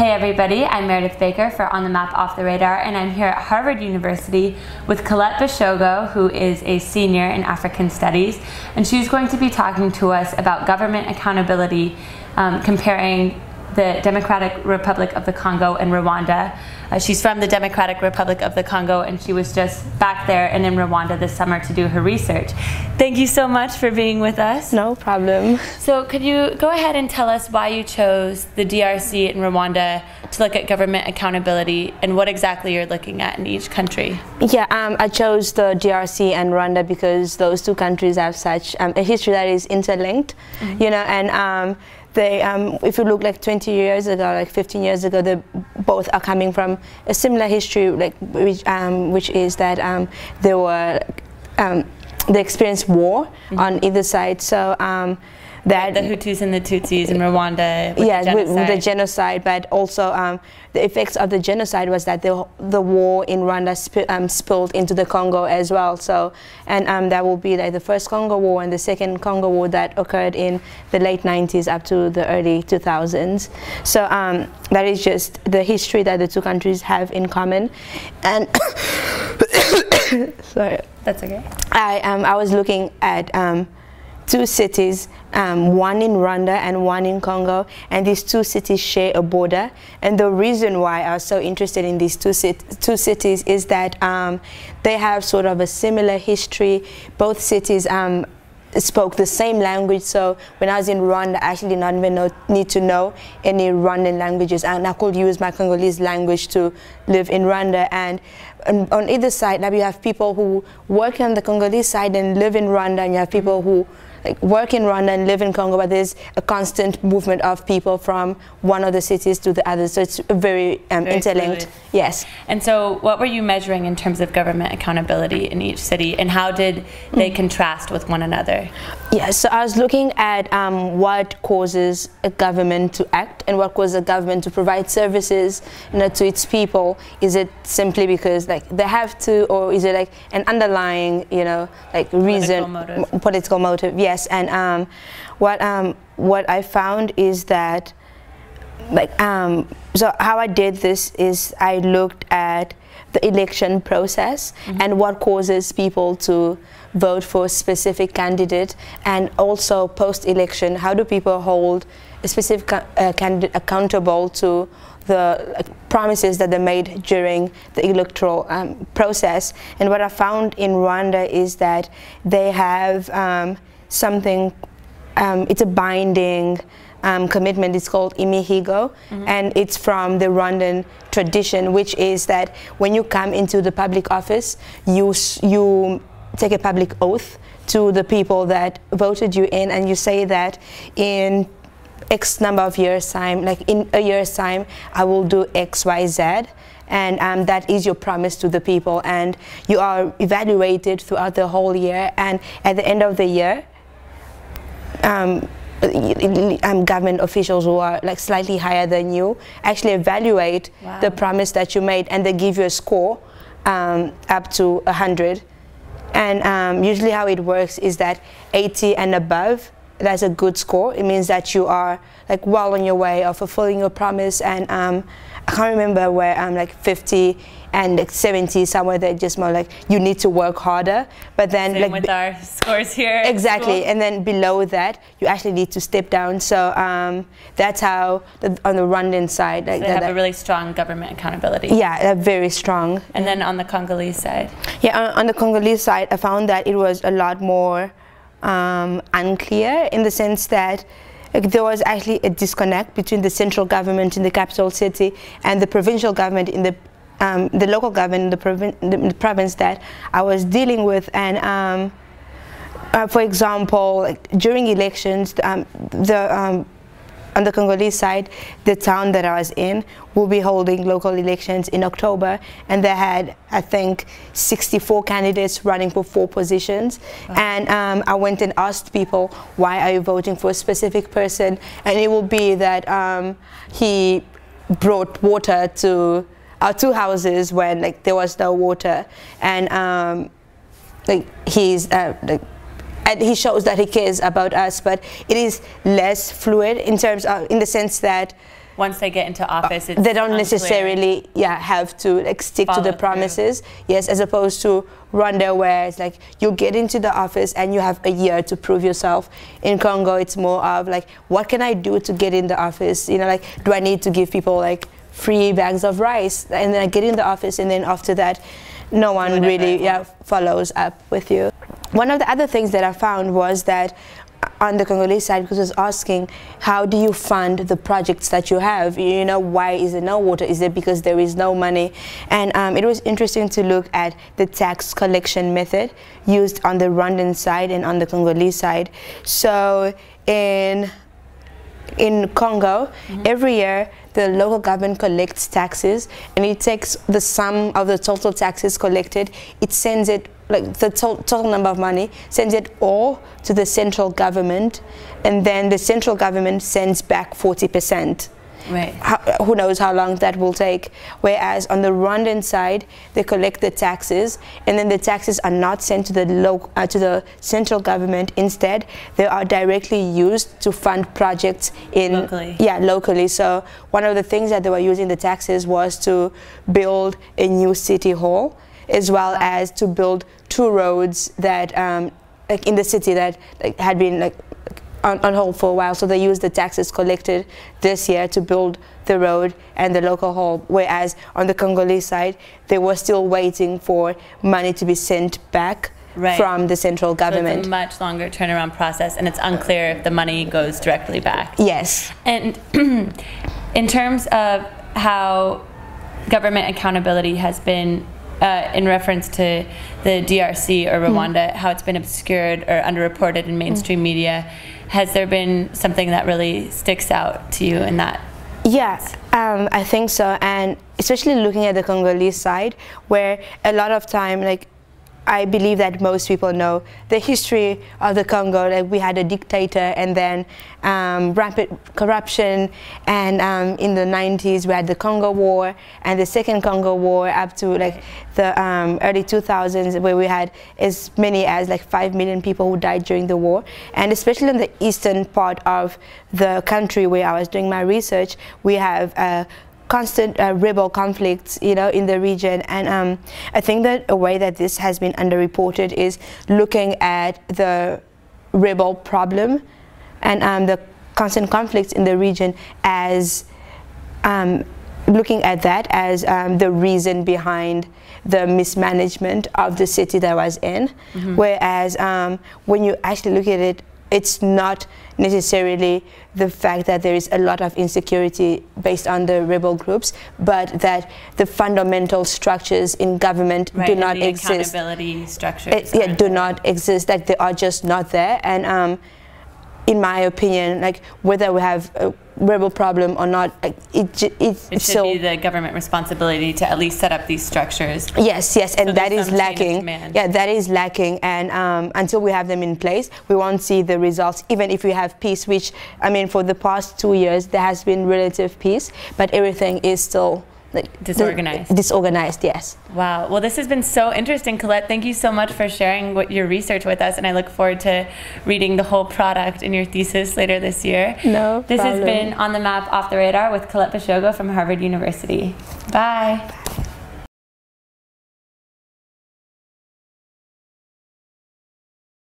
Hey everybody, I'm Meredith Baker for On the Map Off the Radar, and I'm here at Harvard University with Colette Bishogo, who is a senior in African Studies, and she's going to be talking to us about government accountability, um, comparing the Democratic Republic of the Congo and Rwanda. Uh, she's from the Democratic Republic of the Congo and she was just back there and in Rwanda this summer to do her research. Thank you so much for being with us. No problem. So could you go ahead and tell us why you chose the DRC and Rwanda to look at government accountability and what exactly you're looking at in each country? Yeah, um, I chose the DRC and Rwanda because those two countries have such um, a history that is interlinked, mm -hmm. you know, and um, they, um, if you look like 20 years ago, like 15 years ago, they both are coming from a similar history, like which, um, which is that um, they were um, they experienced war mm -hmm. on either side. So that the Hutus and the Tutsis in Rwanda. Yes, the with, the genocide, but also um, the effects of the genocide was that the the war in Rwanda sp um, spilled into the Congo as well. So, and um, that will be like the first Congo War and the second Congo War that occurred in the late 90s up to the early 2000s. So um, that is just the history that the two countries have in common, and sorry, that's okay. I um, I was looking at um, two cities, um, one in Rwanda and one in Congo, and these two cities share a border. And the reason why I was so interested in these two, two cities is that um, they have sort of a similar history. Both cities um, spoke the same language. So when I was in Rwanda, I actually did not even know, need to know any Rwandan languages. And I could use my Congolese language to live in Rwanda. And on, on either side, now you have people who work on the Congolese side and live in Rwanda, and you have people who like work in Rwanda and live in Congo, but there's a constant movement of people from one of the cities to the other. So it's very, um, very interlinked. Fluid. Yes. And so, what were you measuring in terms of government accountability in each city, and how did they mm. contrast with one another? Yes. So I was looking at um, what causes a government to act and what causes a government to provide services you know, to its people. Is it simply because like they have to, or is it like an underlying, you know, like reason, political motive? Political motive. Yeah yes, and um, what um, what I found is that like um, so how I did this is I looked at the election process mm -hmm. and what causes people to vote for a specific candidate and also post-election how do people hold a specific uh, candidate accountable to the promises that they made during the electoral um, process and what I found in Rwanda is that they have um, something, um, it's a binding um, commitment. It's called imihigo, mm -hmm. and it's from the Rwandan tradition, which is that when you come into the public office, you you take a public oath to the people that voted you in, and you say that in X number of years time, like in a year's time, I will do X, Y, Z and um, that is your promise to the people and you are evaluated throughout the whole year and at the end of the year um, um, government officials who are like slightly higher than you actually evaluate wow. the promise that you made and they give you a score um, up to 100 and um, usually how it works is that 80 and above that's a good score it means that you are like well on your way of fulfilling your promise and um, I can't remember where I'm like 50 and like 70 somewhere that just more like you need to work harder. But then Same like with our scores here exactly. and then below that you actually need to step down. So um, that's how the, on the Rwandan side like so they have that, a really strong government accountability. Yeah they're very strong. And then on the Congolese side? Yeah on, on the Congolese side I found that it was a lot more um, unclear in the sense that there was actually a disconnect between the central government in the capital city and the provincial government in the um, the local government in the, provin the, province that I was dealing with. And um, uh, for example during elections um, the um, on the Congolese side, the town that I was in will be holding local elections in October, and they had, I think, 64 candidates running for four positions. Wow. And um, I went and asked people, why are you voting for a specific person? And it will be that um, he brought water to our two houses when like there was no water, and um, like he's uh, like and he shows that he cares about us, but it is less fluid in terms of, in the sense that once they get into office, uh, they don't necessarily yeah have to like stick to the promises. Through. Yes, as opposed to Rwanda where it's like you get into the office and you have a year to prove yourself. In Congo, it's more of like what can I do to get in the office? You know, like do I need to give people like free bags of rice and then I get in the office and then after that no one really yeah, follows up with you. One of the other things that I found was that on the Congolese side because I was asking how do you fund the projects that you have? You know why is there no water? Is it because there is no money? And um, it was interesting to look at the tax collection method used on the Rwandan side and on the Congolese side. So in in Congo, mm -hmm. every year the local government collects taxes and it takes the sum of the total taxes collected, it sends it, like the to total number of money, sends it all to the central government and then the central government sends back 40 percent. Right. How, who knows how long that will take. Whereas on the Rwandan side, they collect the taxes, and then the taxes are not sent to the local, uh, to the central government. Instead, they are directly used to fund projects in locally. Yeah, locally. So one of the things that they were using the taxes was to build a new city hall, as well as to build two roads that um, like in the city that like, had been like on, on, hold for a while. So they used the taxes collected this year to build the road and the local hall. Whereas on the Congolese side, they were still waiting for money to be sent back right. from the central government. So it's a much longer turnaround process, and it's unclear if the money goes directly back. Yes. And in terms of how government accountability has been uh, in reference to the DRC or mm-hmm. Rwanda, mm. how it's been obscured or underreported in mainstream mm. media. Has there been something that really sticks out to you in that? Yeah, um, I think so, and especially looking at the Congolese side, where a lot of time, like I believe that most people know the history of the Congo. Like we had a dictator and then um, rapid corruption. And um, in the 90s, we had the Congo War and the second Congo War up to like the um, early 2000s where we had as many as like 5 million people who died during the war. And especially in the eastern part of the country where I was doing my research, we have uh, constant uh, rebel conflicts, you know, in the region. And um, I think that a way that this has been underreported is looking at the rebel problem and um, the constant conflicts in the region as um, looking at that as um, the reason behind the mismanagement of the city that I was in. Mm -hmm. Whereas um, when you actually look at it it's not necessarily the fact that there is a lot of insecurity based on the rebel groups, but that the fundamental structures in government right, do not exist. Accountability structures. It, yeah, do not exist. That they are just not there. And um, in my opinion, like whether we have a rebel problem or not, it, it, it should so be the government responsibility to at least set up these structures. Yes, yes, and so that is lacking. Yeah, that is lacking, and um, until we have them in place, we won't see the results. Even if we have peace, which I mean, for the past two years there has been relative peace, but everything is still like disorganized. disorganized, yes. Wow. Well, this has been so interesting, Colette. Thank you so much for sharing what your research with us, and I look forward to reading the whole product in your thesis later this year. No. This problem. has been on the map off the radar with Colette Bishogo from Harvard University. Bye. Bye.